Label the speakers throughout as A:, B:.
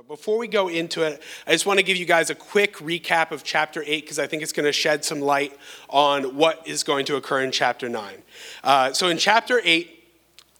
A: But before we go into it, I just want to give you guys a quick recap of chapter 8 because I think it's going to shed some light on what is going to occur in chapter 9. Uh, so in chapter 8,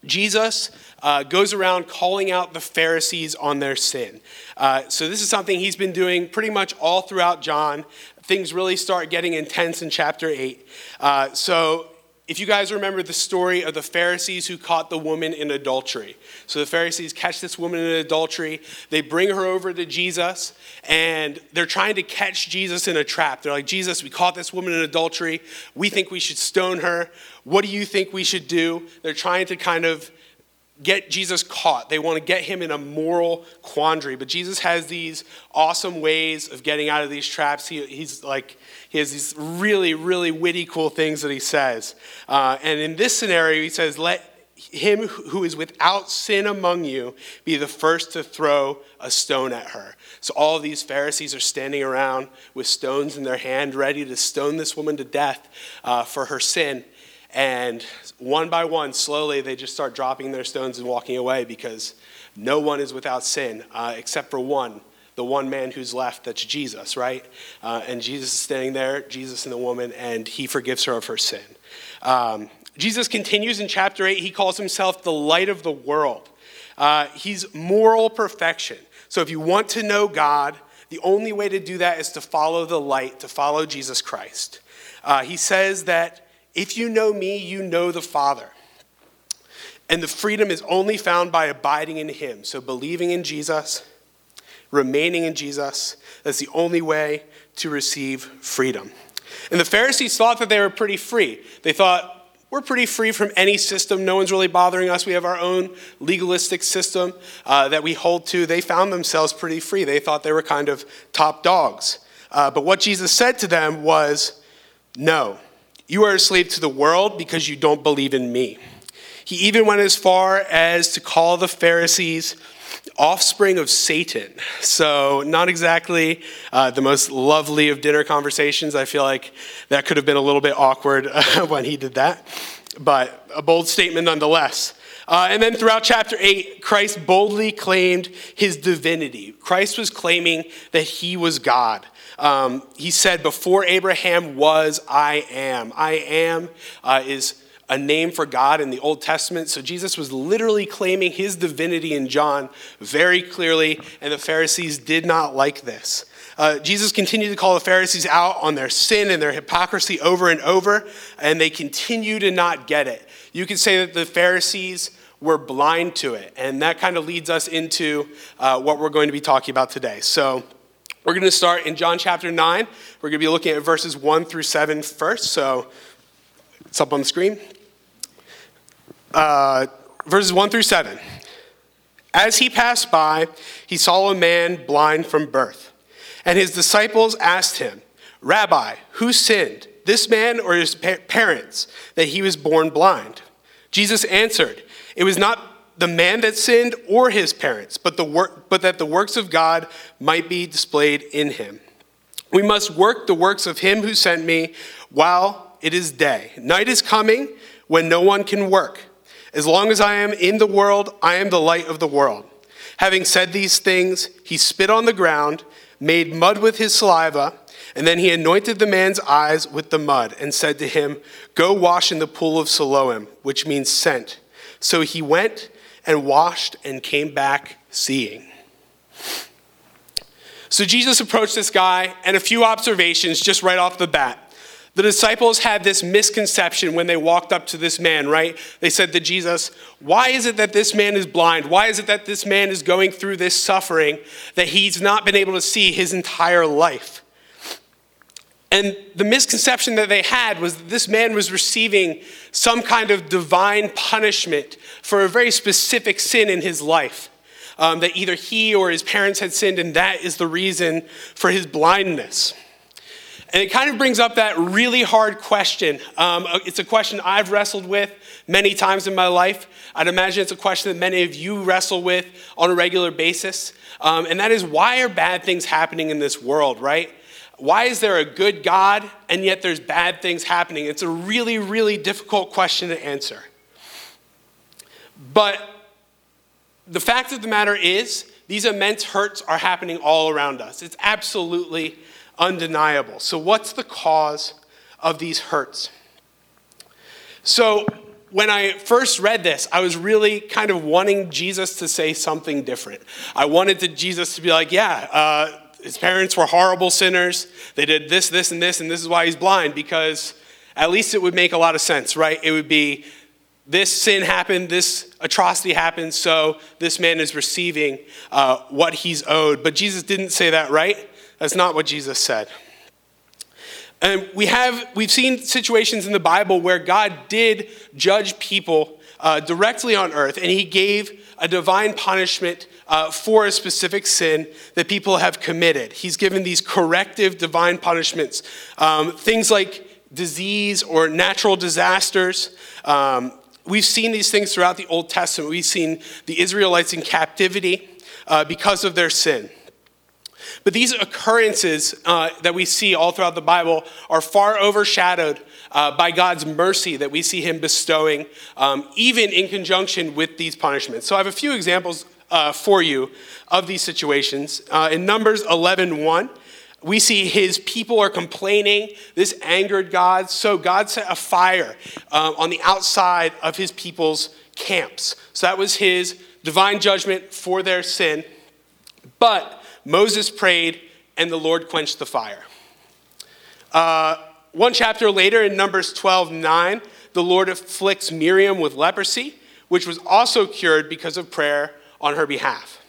A: Jesus uh, goes around calling out the Pharisees on their sin. Uh, so, this is something he's been doing pretty much all throughout John. Things really start getting intense in chapter 8. Uh, so, if you guys remember the story of the Pharisees who caught the woman in adultery. So the Pharisees catch this woman in adultery. They bring her over to Jesus, and they're trying to catch Jesus in a trap. They're like, Jesus, we caught this woman in adultery. We think we should stone her. What do you think we should do? They're trying to kind of get Jesus caught. They want to get him in a moral quandary. But Jesus has these awesome ways of getting out of these traps. He, he's like, he has these really, really witty, cool things that he says. Uh, and in this scenario, he says, Let him who is without sin among you be the first to throw a stone at her. So all these Pharisees are standing around with stones in their hand, ready to stone this woman to death uh, for her sin. And one by one, slowly, they just start dropping their stones and walking away because no one is without sin uh, except for one, the one man who's left, that's Jesus, right? Uh, and Jesus is standing there, Jesus and the woman, and he forgives her of her sin. Um, Jesus continues in chapter 8, he calls himself the light of the world. Uh, he's moral perfection. So if you want to know God, the only way to do that is to follow the light, to follow Jesus Christ. Uh, he says that if you know me, you know the Father. And the freedom is only found by abiding in Him. So believing in Jesus, remaining in Jesus, that's the only way to receive freedom. And the Pharisees thought that they were pretty free. They thought, we're pretty free from any system. No one's really bothering us. We have our own legalistic system uh, that we hold to. They found themselves pretty free. They thought they were kind of top dogs. Uh, but what Jesus said to them was, no. You are a slave to the world because you don't believe in me. He even went as far as to call the Pharisees offspring of Satan. So, not exactly uh, the most lovely of dinner conversations. I feel like that could have been a little bit awkward when he did that, but a bold statement nonetheless. Uh, and then throughout chapter 8, Christ boldly claimed his divinity. Christ was claiming that he was God. Um, he said, Before Abraham was, I am. I am uh, is a name for God in the Old Testament. So Jesus was literally claiming his divinity in John very clearly, and the Pharisees did not like this. Uh, Jesus continued to call the Pharisees out on their sin and their hypocrisy over and over, and they continue to not get it. You could say that the Pharisees were blind to it, and that kind of leads us into uh, what we're going to be talking about today. So, we're going to start in John chapter 9. We're going to be looking at verses 1 through 7 first. So it's up on the screen. Uh, verses 1 through 7. As he passed by, he saw a man blind from birth. And his disciples asked him, Rabbi, who sinned, this man or his parents, that he was born blind? Jesus answered, It was not the man that sinned or his parents, but, the work, but that the works of God might be displayed in him. We must work the works of him who sent me while it is day. Night is coming when no one can work. As long as I am in the world, I am the light of the world. Having said these things, he spit on the ground, made mud with his saliva, and then he anointed the man's eyes with the mud and said to him, Go wash in the pool of Siloam, which means sent. So he went and washed and came back seeing. So Jesus approached this guy, and a few observations just right off the bat. The disciples had this misconception when they walked up to this man, right? They said to Jesus, Why is it that this man is blind? Why is it that this man is going through this suffering that he's not been able to see his entire life? And the misconception that they had was that this man was receiving some kind of divine punishment for a very specific sin in his life. Um, that either he or his parents had sinned, and that is the reason for his blindness. And it kind of brings up that really hard question. Um, uh, it's a question I've wrestled with many times in my life. I'd imagine it's a question that many of you wrestle with on a regular basis. Um, and that is why are bad things happening in this world, right? why is there a good God and yet there's bad things happening? It's a really, really difficult question to answer. But the fact of the matter is, these immense hurts are happening all around us. It's absolutely undeniable. So, what's the cause of these hurts? So, when I first read this, I was really kind of wanting Jesus to say something different. I wanted to, Jesus to be like, yeah, uh, his parents were horrible sinners. They did this, this, and this, and this is why he's blind, because at least it would make a lot of sense, right? It would be this sin happened, this atrocity happened, so this man is receiving uh, what he's owed. But Jesus didn't say that, right? That's not what Jesus said. And we have, we've seen situations in the Bible where God did judge people uh, directly on earth, and he gave a divine punishment uh, for a specific sin that people have committed. He's given these corrective divine punishments, um, things like disease or natural disasters. Um, we've seen these things throughout the Old Testament. We've seen the Israelites in captivity uh, because of their sin. But these occurrences uh, that we see all throughout the Bible are far overshadowed uh, by God's mercy that we see Him bestowing, um, even in conjunction with these punishments. So I have a few examples uh, for you of these situations. Uh, in Numbers 11 1, we see his people are complaining. This angered God. So God set a fire uh, on the outside of his people's camps. So that was his divine judgment for their sin. But Moses prayed, and the Lord quenched the fire. Uh, one chapter later, in Numbers 12 9, the Lord afflicts Miriam with leprosy, which was also cured because of prayer on her behalf.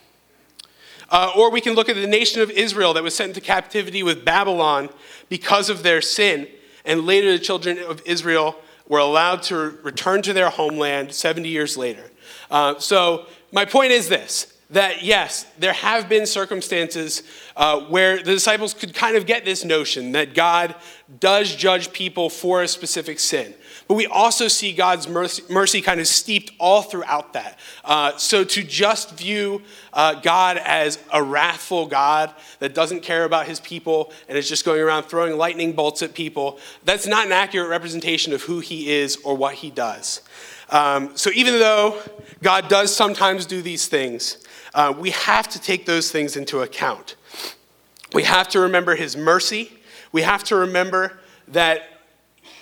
A: Uh, or we can look at the nation of Israel that was sent into captivity with Babylon because of their sin. And later, the children of Israel were allowed to return to their homeland 70 years later. Uh, so, my point is this that yes, there have been circumstances uh, where the disciples could kind of get this notion that God does judge people for a specific sin. But we also see God's mercy, mercy kind of steeped all throughout that. Uh, so to just view uh, God as a wrathful God that doesn't care about his people and is just going around throwing lightning bolts at people, that's not an accurate representation of who he is or what he does. Um, so even though God does sometimes do these things, uh, we have to take those things into account. We have to remember his mercy. We have to remember that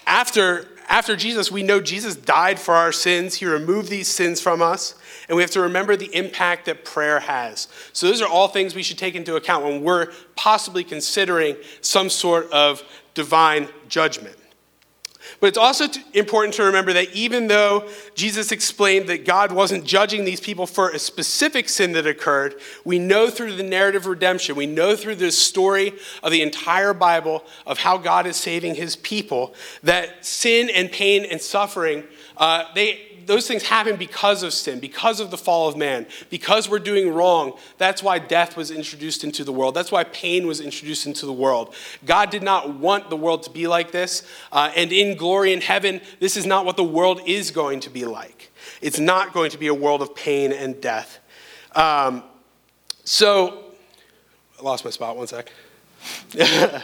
A: after, after Jesus, we know Jesus died for our sins. He removed these sins from us. And we have to remember the impact that prayer has. So, those are all things we should take into account when we're possibly considering some sort of divine judgment. But it's also important to remember that even though Jesus explained that God wasn't judging these people for a specific sin that occurred, we know through the narrative redemption, we know through the story of the entire Bible of how God is saving his people, that sin and pain and suffering, uh, they, those things happen because of sin, because of the fall of man, because we're doing wrong. That's why death was introduced into the world. That's why pain was introduced into the world. God did not want the world to be like this. Uh, and in glory in heaven, this is not what the world is going to be like. It's not going to be a world of pain and death. Um, so, I lost my spot, one sec.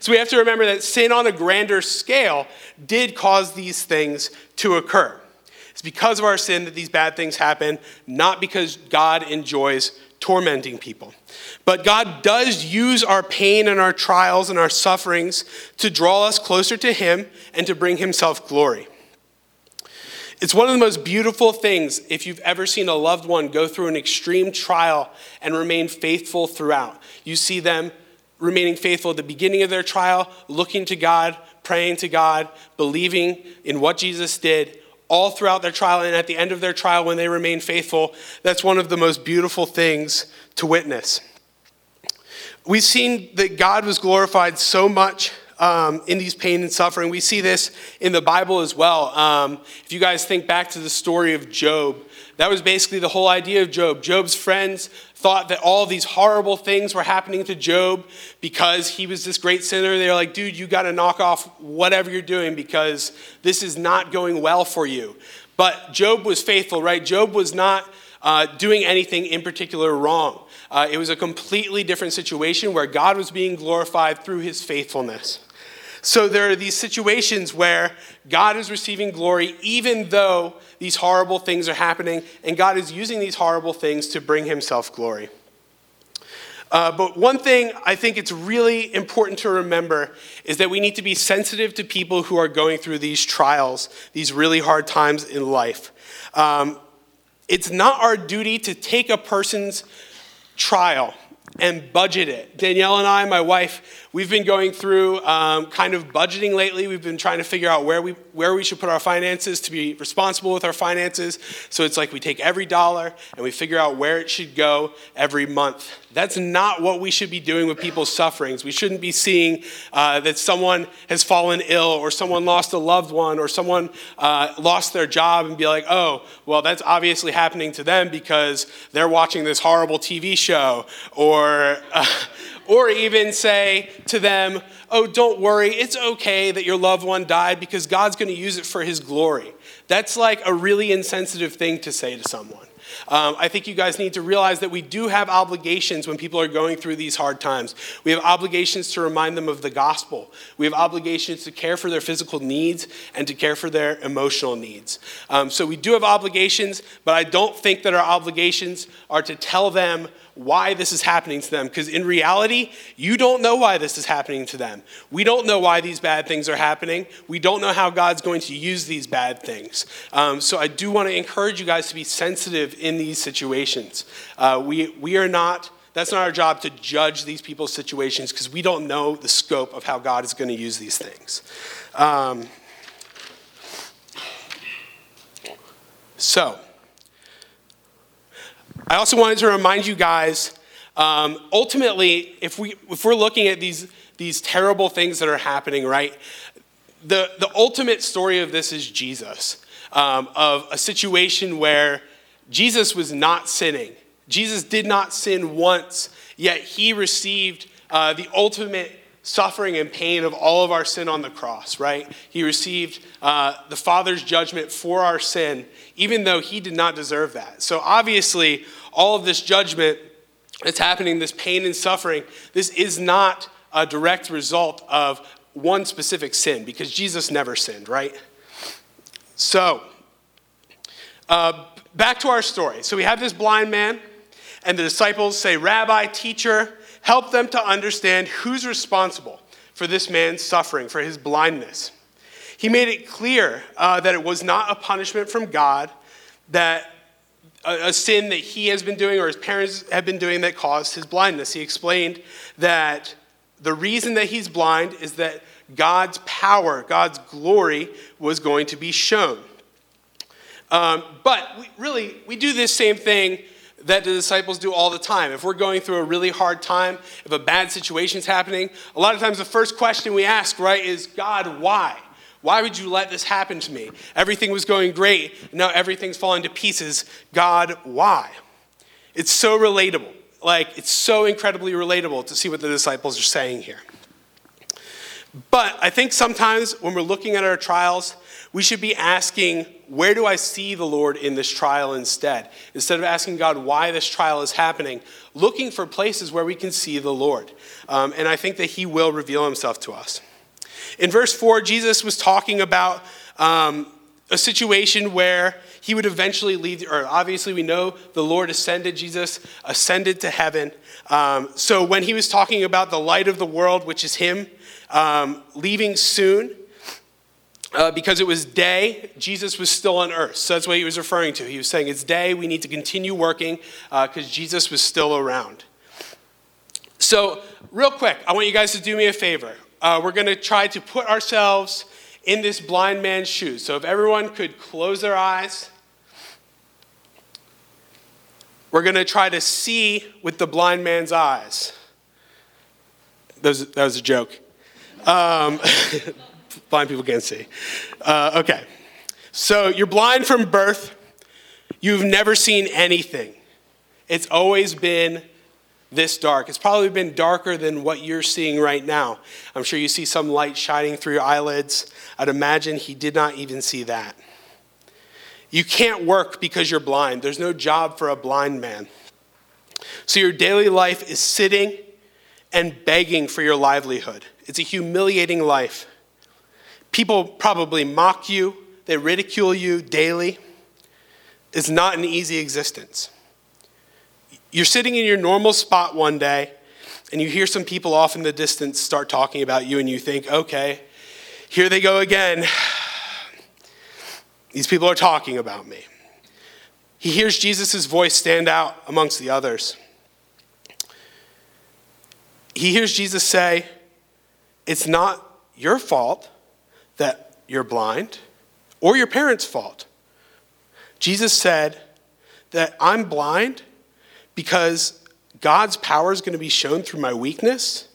A: so we have to remember that sin on a grander scale did cause these things to occur. It's because of our sin that these bad things happen, not because God enjoys tormenting people. But God does use our pain and our trials and our sufferings to draw us closer to Him and to bring Himself glory. It's one of the most beautiful things if you've ever seen a loved one go through an extreme trial and remain faithful throughout. You see them remaining faithful at the beginning of their trial, looking to God, praying to God, believing in what Jesus did, all throughout their trial and at the end of their trial when they remain faithful. That's one of the most beautiful things to witness. We've seen that God was glorified so much um, in these pain and suffering. We see this in the Bible as well. Um, if you guys think back to the story of Job, that was basically the whole idea of Job. Job's friends thought that all these horrible things were happening to Job because he was this great sinner. They're like, dude, you got to knock off whatever you're doing because this is not going well for you. But Job was faithful, right? Job was not uh, doing anything in particular wrong. Uh, it was a completely different situation where God was being glorified through his faithfulness. So there are these situations where God is receiving glory even though these horrible things are happening, and God is using these horrible things to bring himself glory. Uh, but one thing I think it's really important to remember is that we need to be sensitive to people who are going through these trials, these really hard times in life. Um, it's not our duty to take a person's trial and budget it. Danielle and I, my wife, we've been going through um, kind of budgeting lately. We've been trying to figure out where we where we should put our finances to be responsible with our finances. So it's like we take every dollar and we figure out where it should go every month. That's not what we should be doing with people's sufferings. We shouldn't be seeing uh, that someone has fallen ill or someone lost a loved one or someone uh, lost their job and be like, oh, well, that's obviously happening to them because they're watching this horrible TV show or. Uh, or even say to them, Oh, don't worry, it's okay that your loved one died because God's going to use it for his glory. That's like a really insensitive thing to say to someone. Um, I think you guys need to realize that we do have obligations when people are going through these hard times. We have obligations to remind them of the gospel. We have obligations to care for their physical needs and to care for their emotional needs. Um, so we do have obligations, but I don't think that our obligations are to tell them why this is happening to them because in reality, you don't know why this is happening to them. We don't know why these bad things are happening. We don't know how God's going to use these bad things. Um, so I do want to encourage you guys to be sensitive in these situations. Uh, we, we are not. That's not our job to judge these people's situations because we don't know the scope of how God is going to use these things. Um, so, I also wanted to remind you guys um, ultimately, if, we, if we're looking at these, these terrible things that are happening, right, the, the ultimate story of this is Jesus, um, of a situation where Jesus was not sinning. Jesus did not sin once, yet he received uh, the ultimate suffering and pain of all of our sin on the cross, right? He received uh, the Father's judgment for our sin, even though he did not deserve that. So obviously, all of this judgment that's happening, this pain and suffering, this is not a direct result of one specific sin because Jesus never sinned, right? So, uh, back to our story. So we have this blind man, and the disciples say, Rabbi, teacher, help them to understand who's responsible for this man's suffering, for his blindness. He made it clear uh, that it was not a punishment from God, that a, a sin that he has been doing or his parents have been doing that caused his blindness. He explained that the reason that he's blind is that God's power, God's glory was going to be shown. Um, but we, really, we do this same thing that the disciples do all the time. If we're going through a really hard time, if a bad situation's happening, a lot of times the first question we ask, right, is God, why? Why would you let this happen to me? Everything was going great. Now everything's falling to pieces. God, why? It's so relatable. Like, it's so incredibly relatable to see what the disciples are saying here. But I think sometimes when we're looking at our trials, we should be asking, where do I see the Lord in this trial instead? Instead of asking God why this trial is happening, looking for places where we can see the Lord. Um, and I think that He will reveal Himself to us. In verse 4, Jesus was talking about um, a situation where he would eventually leave earth. Obviously, we know the Lord ascended, Jesus ascended to heaven. Um, so when he was talking about the light of the world, which is him, um, leaving soon, uh, because it was day, Jesus was still on earth. So that's what he was referring to. He was saying, It's day, we need to continue working because uh, Jesus was still around. So, real quick, I want you guys to do me a favor uh, we're going to try to put ourselves in this blind man's shoes. So if everyone could close their eyes, we're going to try to see with the blind man's eyes. That was, that was a joke. Um, blind people can't see. Uh, okay. So you're blind from birth. You've never seen anything. It's always been this dark. It's probably been darker than what you're seeing right now. I'm sure you see some light shining through your eyelids. I'd imagine he did not even see that. You can't work because you're blind. There's no job for a blind man. So your daily life is sitting and begging for your livelihood. It's a humiliating life. People probably mock you, they ridicule you daily. It's not an easy existence. You're sitting in your normal spot one day, and you hear some people off in the distance start talking about you, and you think, okay, here they go again. These people are talking about me. He hears Jesus' voice stand out amongst the others. He hears Jesus say, It's not your fault that you're blind or your parents' fault. Jesus said that I'm blind because God's power is going to be shown through my weakness.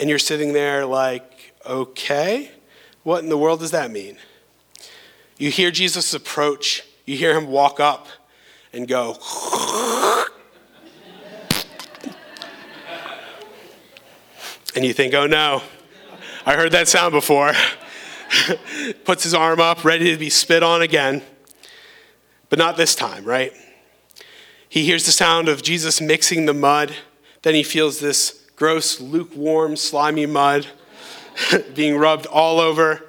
A: And you're sitting there like, okay, what in the world does that mean? You hear Jesus approach, you hear him walk up and go, and you think, oh no, I heard that sound before. Puts his arm up, ready to be spit on again. But not this time, right? He hears the sound of Jesus mixing the mud. Then he feels this gross, lukewarm, slimy mud being rubbed all over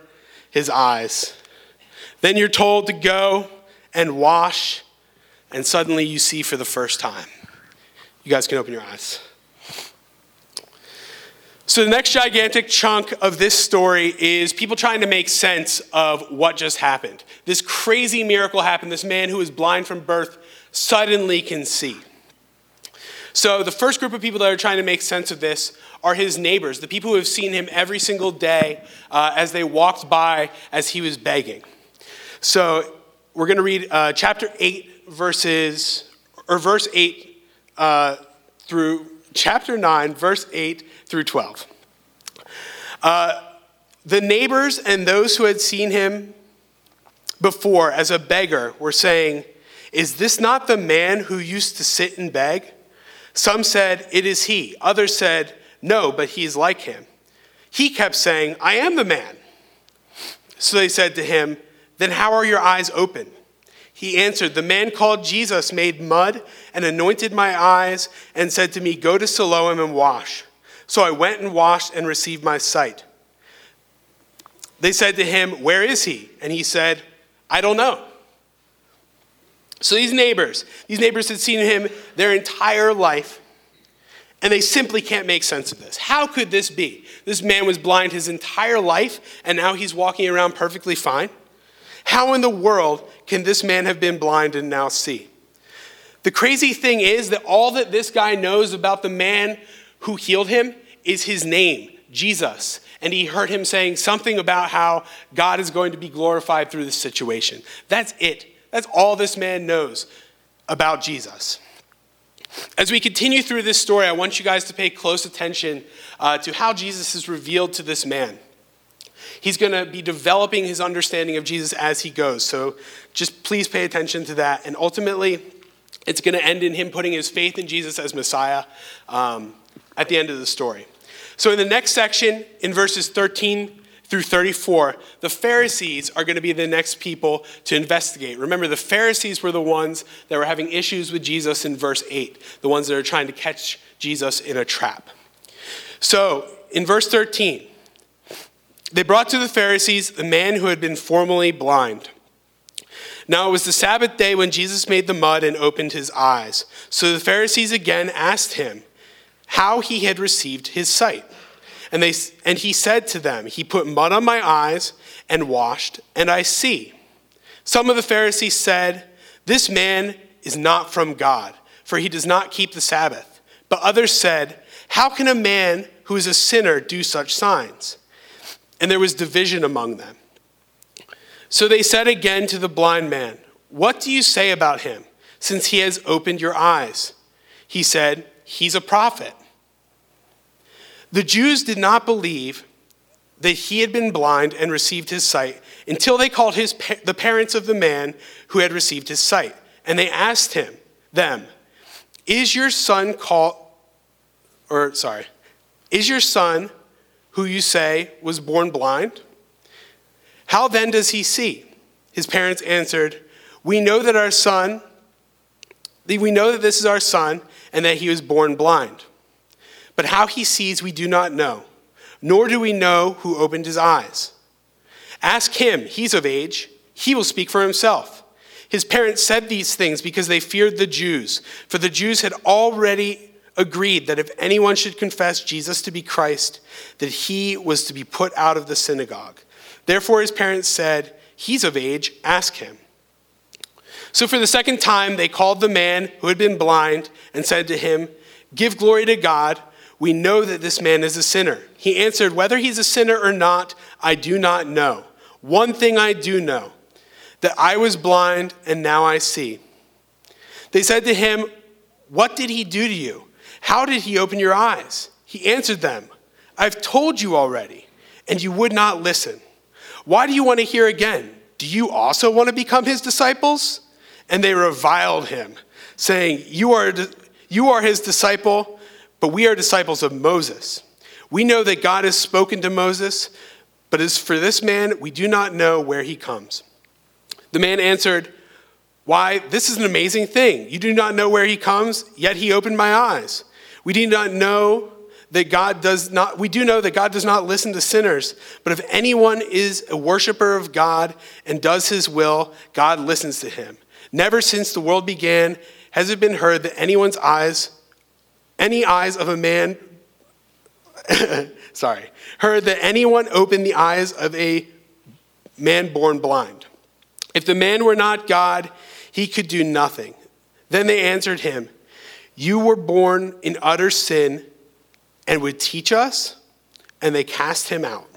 A: his eyes. Then you're told to go and wash, and suddenly you see for the first time. You guys can open your eyes. So, the next gigantic chunk of this story is people trying to make sense of what just happened. This crazy miracle happened. This man who was blind from birth suddenly can see. So, the first group of people that are trying to make sense of this are his neighbors, the people who have seen him every single day uh, as they walked by as he was begging. So, we're going to read uh, chapter 8, verses, or verse 8 uh, through chapter 9, verse 8 through 12. Uh, the neighbors and those who had seen him before as a beggar were saying, Is this not the man who used to sit and beg? Some said, It is he. Others said, No, but he is like him. He kept saying, I am the man. So they said to him, Then how are your eyes open? He answered, The man called Jesus made mud and anointed my eyes and said to me, Go to Siloam and wash. So I went and washed and received my sight. They said to him, Where is he? And he said, I don't know. So these neighbors, these neighbors had seen him their entire life, and they simply can't make sense of this. How could this be? This man was blind his entire life, and now he's walking around perfectly fine. How in the world can this man have been blind and now see? The crazy thing is that all that this guy knows about the man who healed him is his name, Jesus. And he heard him saying something about how God is going to be glorified through this situation. That's it. That's all this man knows about Jesus. As we continue through this story, I want you guys to pay close attention uh, to how Jesus is revealed to this man. He's going to be developing his understanding of Jesus as he goes. So just please pay attention to that. And ultimately, it's going to end in him putting his faith in Jesus as Messiah. Um, at the end of the story. So, in the next section, in verses 13 through 34, the Pharisees are going to be the next people to investigate. Remember, the Pharisees were the ones that were having issues with Jesus in verse 8, the ones that are trying to catch Jesus in a trap. So, in verse 13, they brought to the Pharisees the man who had been formerly blind. Now it was the Sabbath day when Jesus made the mud and opened his eyes. So the Pharisees again asked him, how he had received his sight. And, they, and he said to them, He put mud on my eyes and washed, and I see. Some of the Pharisees said, This man is not from God, for he does not keep the Sabbath. But others said, How can a man who is a sinner do such signs? And there was division among them. So they said again to the blind man, What do you say about him, since he has opened your eyes? He said, He's a prophet. The Jews did not believe that he had been blind and received his sight until they called his, the parents of the man who had received his sight. And they asked him, them, Is your son called, or sorry, is your son who you say was born blind? How then does he see? His parents answered, We know that our son, we know that this is our son and that he was born blind. But how he sees, we do not know. nor do we know who opened his eyes. Ask him, he's of age, he will speak for himself. His parents said these things because they feared the Jews, for the Jews had already agreed that if anyone should confess Jesus to be Christ, that he was to be put out of the synagogue. Therefore, his parents said, He's of age, ask him. So, for the second time, they called the man who had been blind and said to him, Give glory to God. We know that this man is a sinner. He answered, Whether he's a sinner or not, I do not know. One thing I do know that I was blind and now I see. They said to him, What did he do to you? How did he open your eyes? He answered them, I've told you already, and you would not listen. Why do you want to hear again? Do you also want to become his disciples? And they reviled him, saying, You are, you are his disciple, but we are disciples of Moses. We know that God has spoken to Moses, but as for this man, we do not know where he comes. The man answered, Why, this is an amazing thing. You do not know where he comes, yet he opened my eyes. We do not know that God does not, we do know that God does not listen to sinners, but if anyone is a worshiper of God and does his will, God listens to him. Never since the world began has it been heard that anyone's eyes, any eyes of a man, sorry, heard that anyone opened the eyes of a man born blind. If the man were not God, he could do nothing. Then they answered him, You were born in utter sin and would teach us? And they cast him out.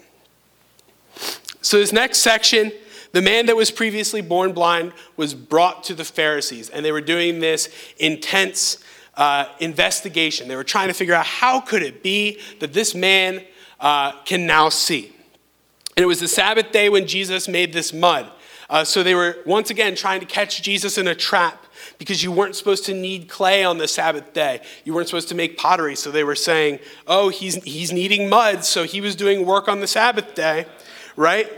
A: So, this next section, the man that was previously born blind was brought to the Pharisees, and they were doing this intense uh, investigation. They were trying to figure out how could it be that this man uh, can now see. And it was the Sabbath day when Jesus made this mud. Uh, so they were once again trying to catch Jesus in a trap because you weren't supposed to knead clay on the Sabbath day. You weren't supposed to make pottery. So they were saying, oh, he's, he's kneading mud, so he was doing work on the Sabbath day, right?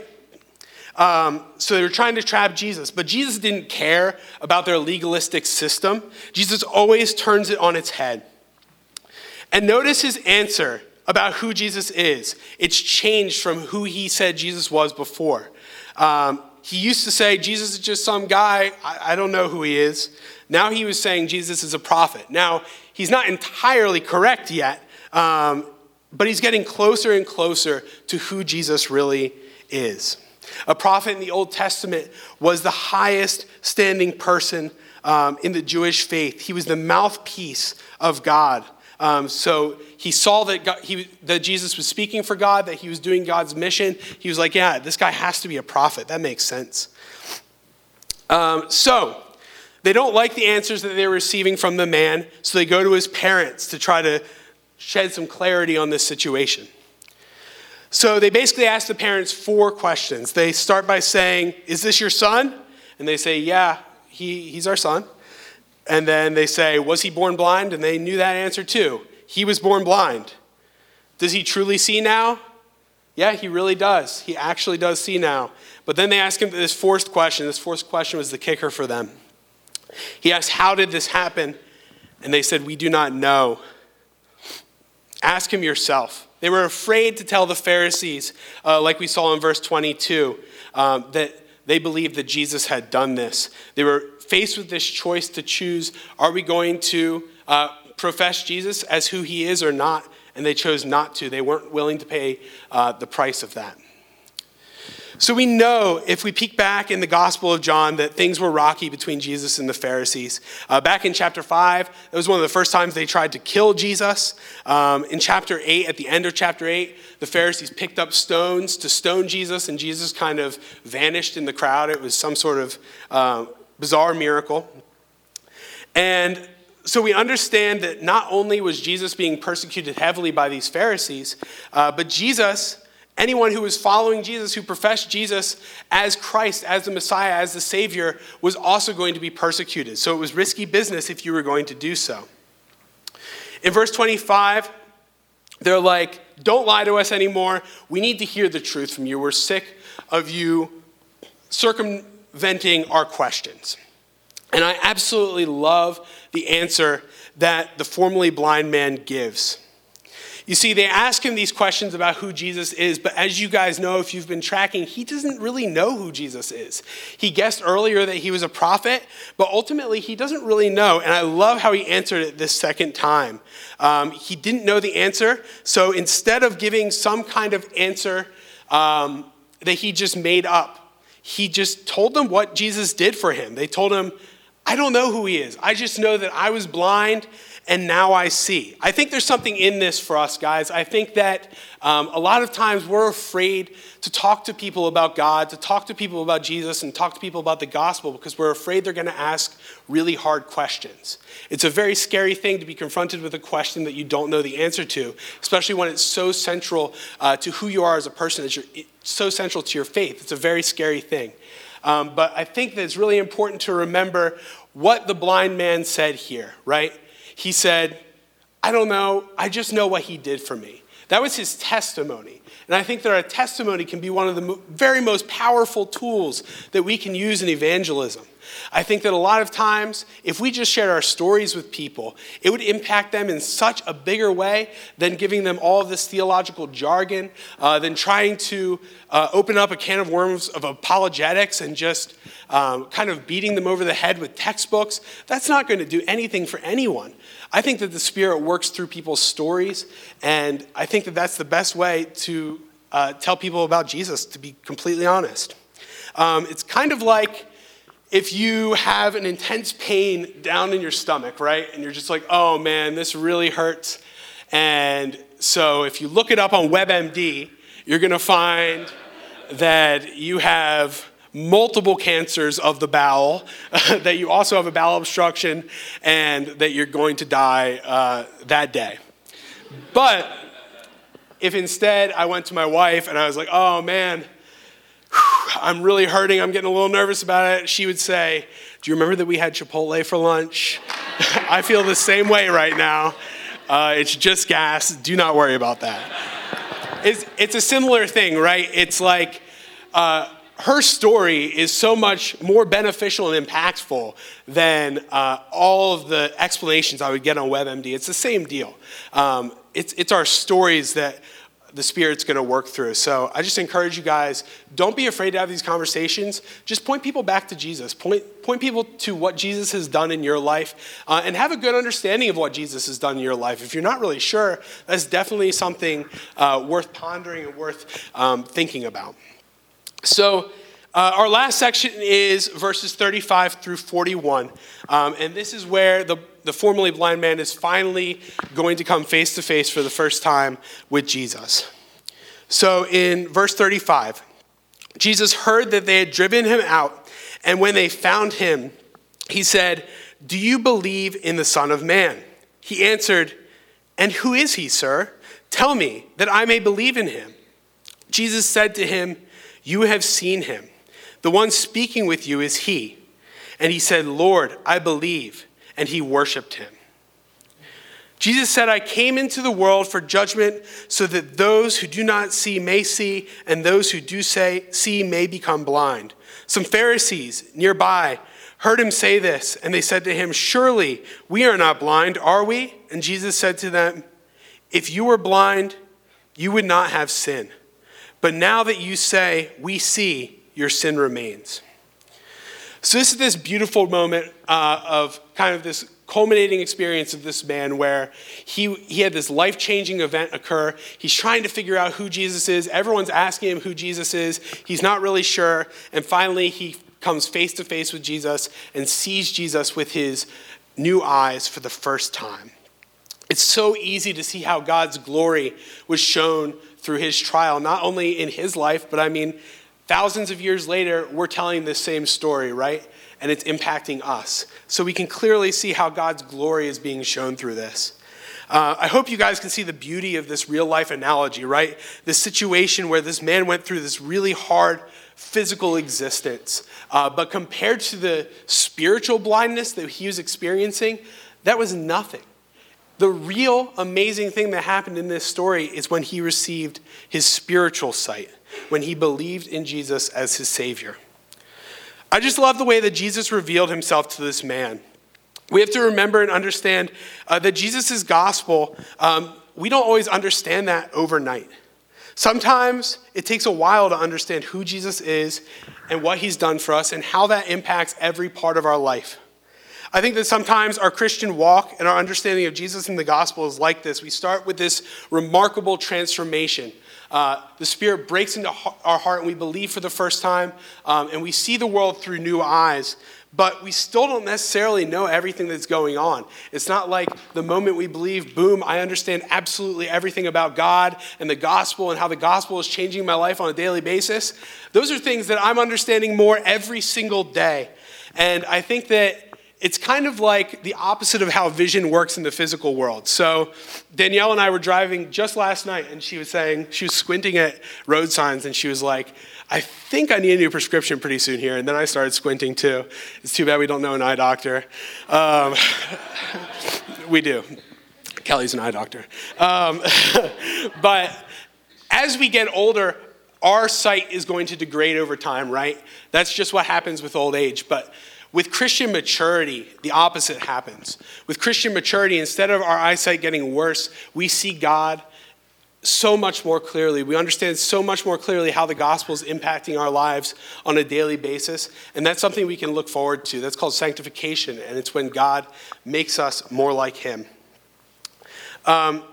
A: Um, so they were trying to trap Jesus, but Jesus didn't care about their legalistic system. Jesus always turns it on its head. And notice his answer about who Jesus is. It's changed from who he said Jesus was before. Um, he used to say, Jesus is just some guy, I, I don't know who he is. Now he was saying Jesus is a prophet. Now, he's not entirely correct yet, um, but he's getting closer and closer to who Jesus really is. A prophet in the Old Testament was the highest standing person um, in the Jewish faith. He was the mouthpiece of God. Um, so he saw that, God, he, that Jesus was speaking for God, that he was doing God's mission. He was like, yeah, this guy has to be a prophet. That makes sense. Um, so they don't like the answers that they're receiving from the man, so they go to his parents to try to shed some clarity on this situation. So they basically ask the parents four questions. They start by saying, Is this your son? And they say, Yeah, he, he's our son. And then they say, Was he born blind? And they knew that answer too. He was born blind. Does he truly see now? Yeah, he really does. He actually does see now. But then they ask him this fourth question. This fourth question was the kicker for them. He asked, How did this happen? And they said, We do not know. Ask him yourself. They were afraid to tell the Pharisees, uh, like we saw in verse 22, um, that they believed that Jesus had done this. They were faced with this choice to choose are we going to uh, profess Jesus as who he is or not? And they chose not to. They weren't willing to pay uh, the price of that. So we know if we peek back in the Gospel of John that things were rocky between Jesus and the Pharisees. Uh, back in chapter 5, that was one of the first times they tried to kill Jesus. Um, in chapter 8, at the end of chapter 8, the Pharisees picked up stones to stone Jesus, and Jesus kind of vanished in the crowd. It was some sort of uh, bizarre miracle. And so we understand that not only was Jesus being persecuted heavily by these Pharisees, uh, but Jesus, anyone who was following Jesus, who professed Jesus as Christ, as the Messiah, as the Savior, was also going to be persecuted. So it was risky business if you were going to do so. In verse 25, they're like, Don't lie to us anymore. We need to hear the truth from you. We're sick of you circumventing our questions. And I absolutely love the answer that the formerly blind man gives. You see, they ask him these questions about who Jesus is, but as you guys know, if you've been tracking, he doesn't really know who Jesus is. He guessed earlier that he was a prophet, but ultimately he doesn't really know. And I love how he answered it this second time. Um, he didn't know the answer, so instead of giving some kind of answer um, that he just made up, he just told them what Jesus did for him. They told him, I don't know who he is. I just know that I was blind and now I see. I think there's something in this for us, guys. I think that um, a lot of times we're afraid to talk to people about God, to talk to people about Jesus, and talk to people about the gospel because we're afraid they're going to ask really hard questions. It's a very scary thing to be confronted with a question that you don't know the answer to, especially when it's so central uh, to who you are as a person, it's so central to your faith. It's a very scary thing. Um, but I think that it's really important to remember what the blind man said here, right? He said, I don't know, I just know what he did for me. That was his testimony. And I think that our testimony can be one of the very most powerful tools that we can use in evangelism. I think that a lot of times, if we just shared our stories with people, it would impact them in such a bigger way than giving them all of this theological jargon, uh, than trying to uh, open up a can of worms of apologetics and just um, kind of beating them over the head with textbooks. That's not going to do anything for anyone. I think that the Spirit works through people's stories, and I think that that's the best way to uh, tell people about Jesus, to be completely honest. Um, it's kind of like if you have an intense pain down in your stomach, right? And you're just like, oh man, this really hurts. And so if you look it up on WebMD, you're gonna find that you have multiple cancers of the bowel, that you also have a bowel obstruction, and that you're going to die uh, that day. But if instead I went to my wife and I was like, oh man, I'm really hurting. I'm getting a little nervous about it. She would say, Do you remember that we had Chipotle for lunch? I feel the same way right now. Uh, it's just gas. Do not worry about that. It's, it's a similar thing, right? It's like uh, her story is so much more beneficial and impactful than uh, all of the explanations I would get on WebMD. It's the same deal. Um, it's, it's our stories that the Spirit's going to work through. So I just encourage you guys don't be afraid to have these conversations. Just point people back to Jesus. Point, point people to what Jesus has done in your life uh, and have a good understanding of what Jesus has done in your life. If you're not really sure, that's definitely something uh, worth pondering and worth um, thinking about. So, uh, our last section is verses 35 through 41. Um, and this is where the, the formerly blind man is finally going to come face to face for the first time with Jesus. So in verse 35, Jesus heard that they had driven him out. And when they found him, he said, Do you believe in the Son of Man? He answered, And who is he, sir? Tell me that I may believe in him. Jesus said to him, You have seen him the one speaking with you is he. And he said, Lord, I believe. And he worshiped him. Jesus said, I came into the world for judgment so that those who do not see may see, and those who do say, see may become blind. Some Pharisees nearby heard him say this, and they said to him, Surely we are not blind, are we? And Jesus said to them, If you were blind, you would not have sin. But now that you say, We see, your sin remains. So, this is this beautiful moment uh, of kind of this culminating experience of this man where he, he had this life changing event occur. He's trying to figure out who Jesus is. Everyone's asking him who Jesus is. He's not really sure. And finally, he comes face to face with Jesus and sees Jesus with his new eyes for the first time. It's so easy to see how God's glory was shown through his trial, not only in his life, but I mean, Thousands of years later, we're telling this same story, right? And it's impacting us. So we can clearly see how God's glory is being shown through this. Uh, I hope you guys can see the beauty of this real life analogy, right? This situation where this man went through this really hard physical existence. Uh, but compared to the spiritual blindness that he was experiencing, that was nothing. The real amazing thing that happened in this story is when he received his spiritual sight when he believed in Jesus as his Savior. I just love the way that Jesus revealed himself to this man. We have to remember and understand uh, that Jesus' gospel um, we don't always understand that overnight. Sometimes it takes a while to understand who Jesus is and what he's done for us and how that impacts every part of our life. I think that sometimes our Christian walk and our understanding of Jesus and the gospel is like this. We start with this remarkable transformation. Uh, the Spirit breaks into our heart and we believe for the first time, um, and we see the world through new eyes but we still don't necessarily know everything that's going on. It's not like the moment we believe, boom, I understand absolutely everything about God and the gospel and how the gospel is changing my life on a daily basis. Those are things that I'm understanding more every single day. And I think that it's kind of like the opposite of how vision works in the physical world. So, Danielle and I were driving just last night, and she was saying, she was squinting at road signs, and she was like, I think I need a new prescription pretty soon here. And then I started squinting too. It's too bad we don't know an eye doctor. Um, we do. Kelly's an eye doctor. Um, but as we get older, our sight is going to degrade over time, right? That's just what happens with old age. But with Christian maturity, the opposite happens. With Christian maturity, instead of our eyesight getting worse, we see God so much more clearly. We understand so much more clearly how the gospel is impacting our lives on a daily basis. And that's something we can look forward to. That's called sanctification, and it's when God makes us more like Him. Um,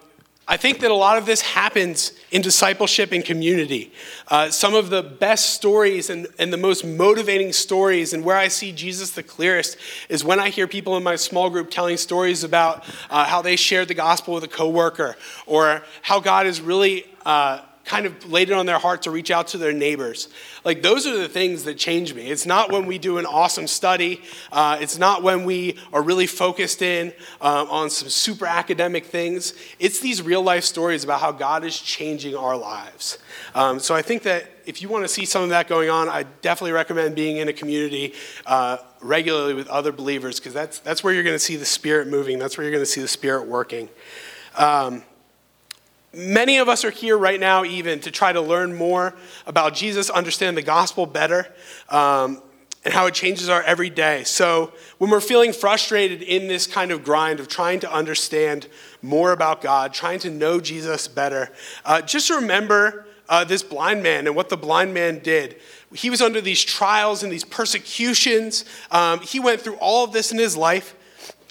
A: I think that a lot of this happens in discipleship and community. Uh, some of the best stories and, and the most motivating stories, and where I see Jesus the clearest, is when I hear people in my small group telling stories about uh, how they shared the gospel with a coworker, or how God is really. Uh, kind of laid it on their heart to reach out to their neighbors. Like, those are the things that change me. It's not when we do an awesome study, uh, it's not when we are really focused in um, on some super academic things. It's these real life stories about how God is changing our lives. Um, so, I think that if you want to see some of that going on, I definitely recommend being in a community. Uh, regularly with other believers because that's, that's where you're going to see the spirit moving that's where you're going to see the spirit working um, Many of us are here right now, even to try to learn more about Jesus, understand the gospel better, um, and how it changes our everyday. So, when we're feeling frustrated in this kind of grind of trying to understand more about God, trying to know Jesus better, uh, just remember uh, this blind man and what the blind man did. He was under these trials and these persecutions. Um, he went through all of this in his life,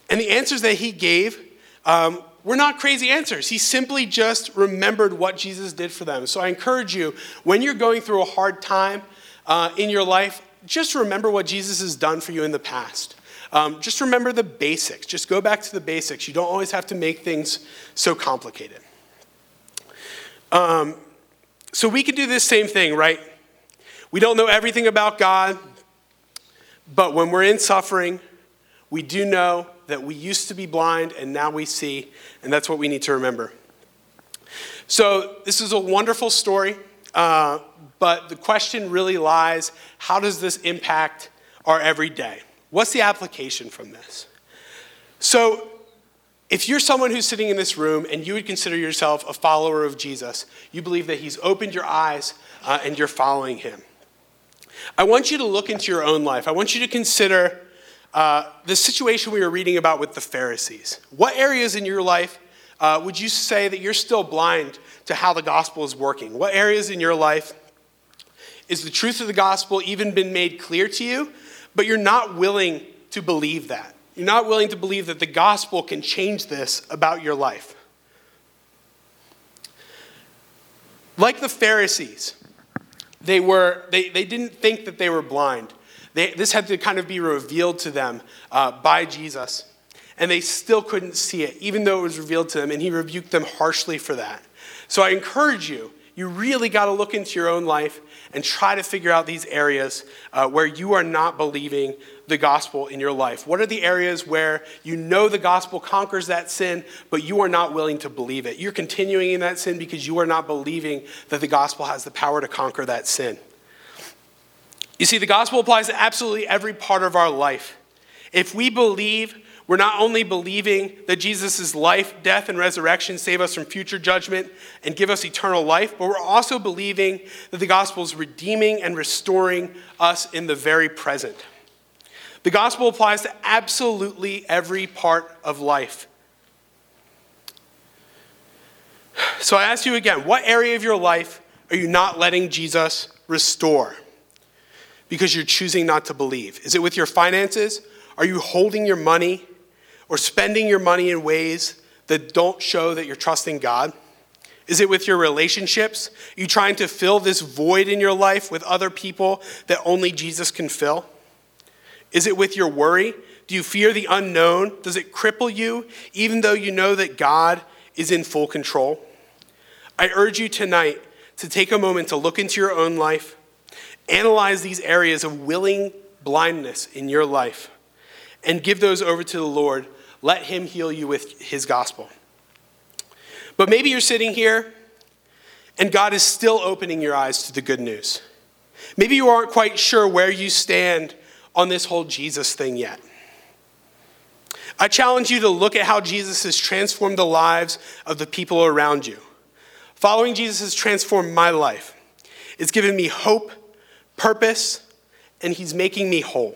A: and the answers that he gave um, were not crazy answers. He simply just remembered what Jesus did for them. So I encourage you, when you're going through a hard time uh, in your life, just remember what Jesus has done for you in the past. Um, just remember the basics. Just go back to the basics. You don't always have to make things so complicated. Um, so we could do this same thing, right? We don't know everything about God, but when we're in suffering, we do know that we used to be blind and now we see, and that's what we need to remember. So, this is a wonderful story, uh, but the question really lies how does this impact our everyday? What's the application from this? So, if you're someone who's sitting in this room and you would consider yourself a follower of Jesus, you believe that he's opened your eyes uh, and you're following him. I want you to look into your own life. I want you to consider uh, the situation we were reading about with the Pharisees. What areas in your life uh, would you say that you're still blind to how the gospel is working? What areas in your life is the truth of the gospel even been made clear to you, but you're not willing to believe that? You're not willing to believe that the gospel can change this about your life. Like the Pharisees, they, were, they, they didn't think that they were blind. They, this had to kind of be revealed to them uh, by Jesus. And they still couldn't see it, even though it was revealed to them, and he rebuked them harshly for that. So I encourage you, you really got to look into your own life and try to figure out these areas uh, where you are not believing the gospel in your life. What are the areas where you know the gospel conquers that sin, but you are not willing to believe it? You're continuing in that sin because you are not believing that the gospel has the power to conquer that sin. You see, the gospel applies to absolutely every part of our life. If we believe, we're not only believing that Jesus' life, death, and resurrection save us from future judgment and give us eternal life, but we're also believing that the gospel is redeeming and restoring us in the very present. The gospel applies to absolutely every part of life. So I ask you again what area of your life are you not letting Jesus restore? Because you're choosing not to believe. Is it with your finances? Are you holding your money or spending your money in ways that don't show that you're trusting God? Is it with your relationships? Are you trying to fill this void in your life with other people that only Jesus can fill? Is it with your worry? Do you fear the unknown? Does it cripple you, even though you know that God is in full control? I urge you tonight to take a moment to look into your own life, analyze these areas of willing blindness in your life, and give those over to the Lord. Let Him heal you with His gospel. But maybe you're sitting here and God is still opening your eyes to the good news. Maybe you aren't quite sure where you stand on this whole Jesus thing yet. I challenge you to look at how Jesus has transformed the lives of the people around you. Following Jesus has transformed my life. It's given me hope, purpose, and He's making me whole.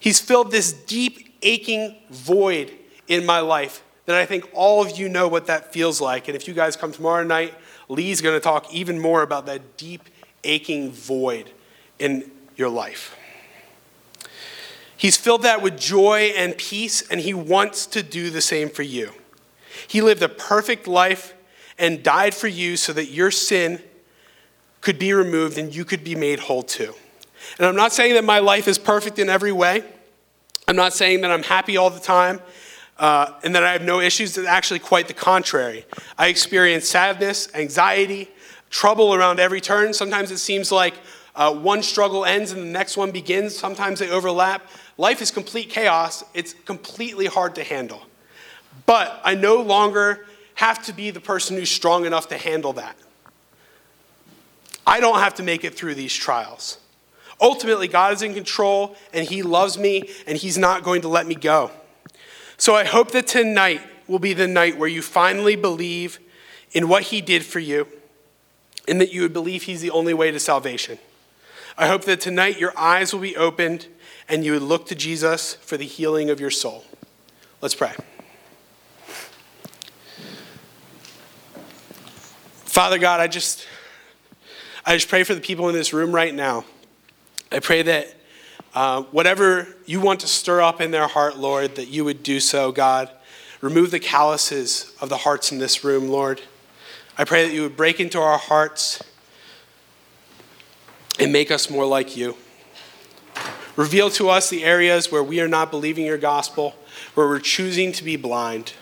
A: He's filled this deep, aching void in my life that I think all of you know what that feels like. And if you guys come tomorrow night, Lee's going to talk even more about that deep, aching void in your life. He's filled that with joy and peace, and He wants to do the same for you. He lived a perfect life and died for you so that your sin could be removed and you could be made whole too. And I'm not saying that my life is perfect in every way. I'm not saying that I'm happy all the time uh, and that I have no issues. It's actually quite the contrary. I experience sadness, anxiety, trouble around every turn. Sometimes it seems like uh, one struggle ends and the next one begins. Sometimes they overlap. Life is complete chaos. It's completely hard to handle. But I no longer have to be the person who's strong enough to handle that. I don't have to make it through these trials. Ultimately, God is in control and He loves me and He's not going to let me go. So I hope that tonight will be the night where you finally believe in what He did for you and that you would believe He's the only way to salvation. I hope that tonight your eyes will be opened and you would look to Jesus for the healing of your soul. Let's pray. Father God, I just I just pray for the people in this room right now. I pray that uh, whatever you want to stir up in their heart, Lord, that you would do so, God. Remove the calluses of the hearts in this room, Lord. I pray that you would break into our hearts and make us more like you. Reveal to us the areas where we are not believing your gospel, where we're choosing to be blind.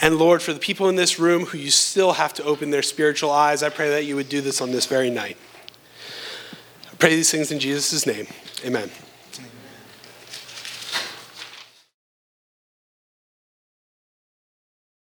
A: And Lord, for the people in this room who you still have to open their spiritual eyes, I pray that you would do this on this very night. I pray these things in Jesus' name. Amen.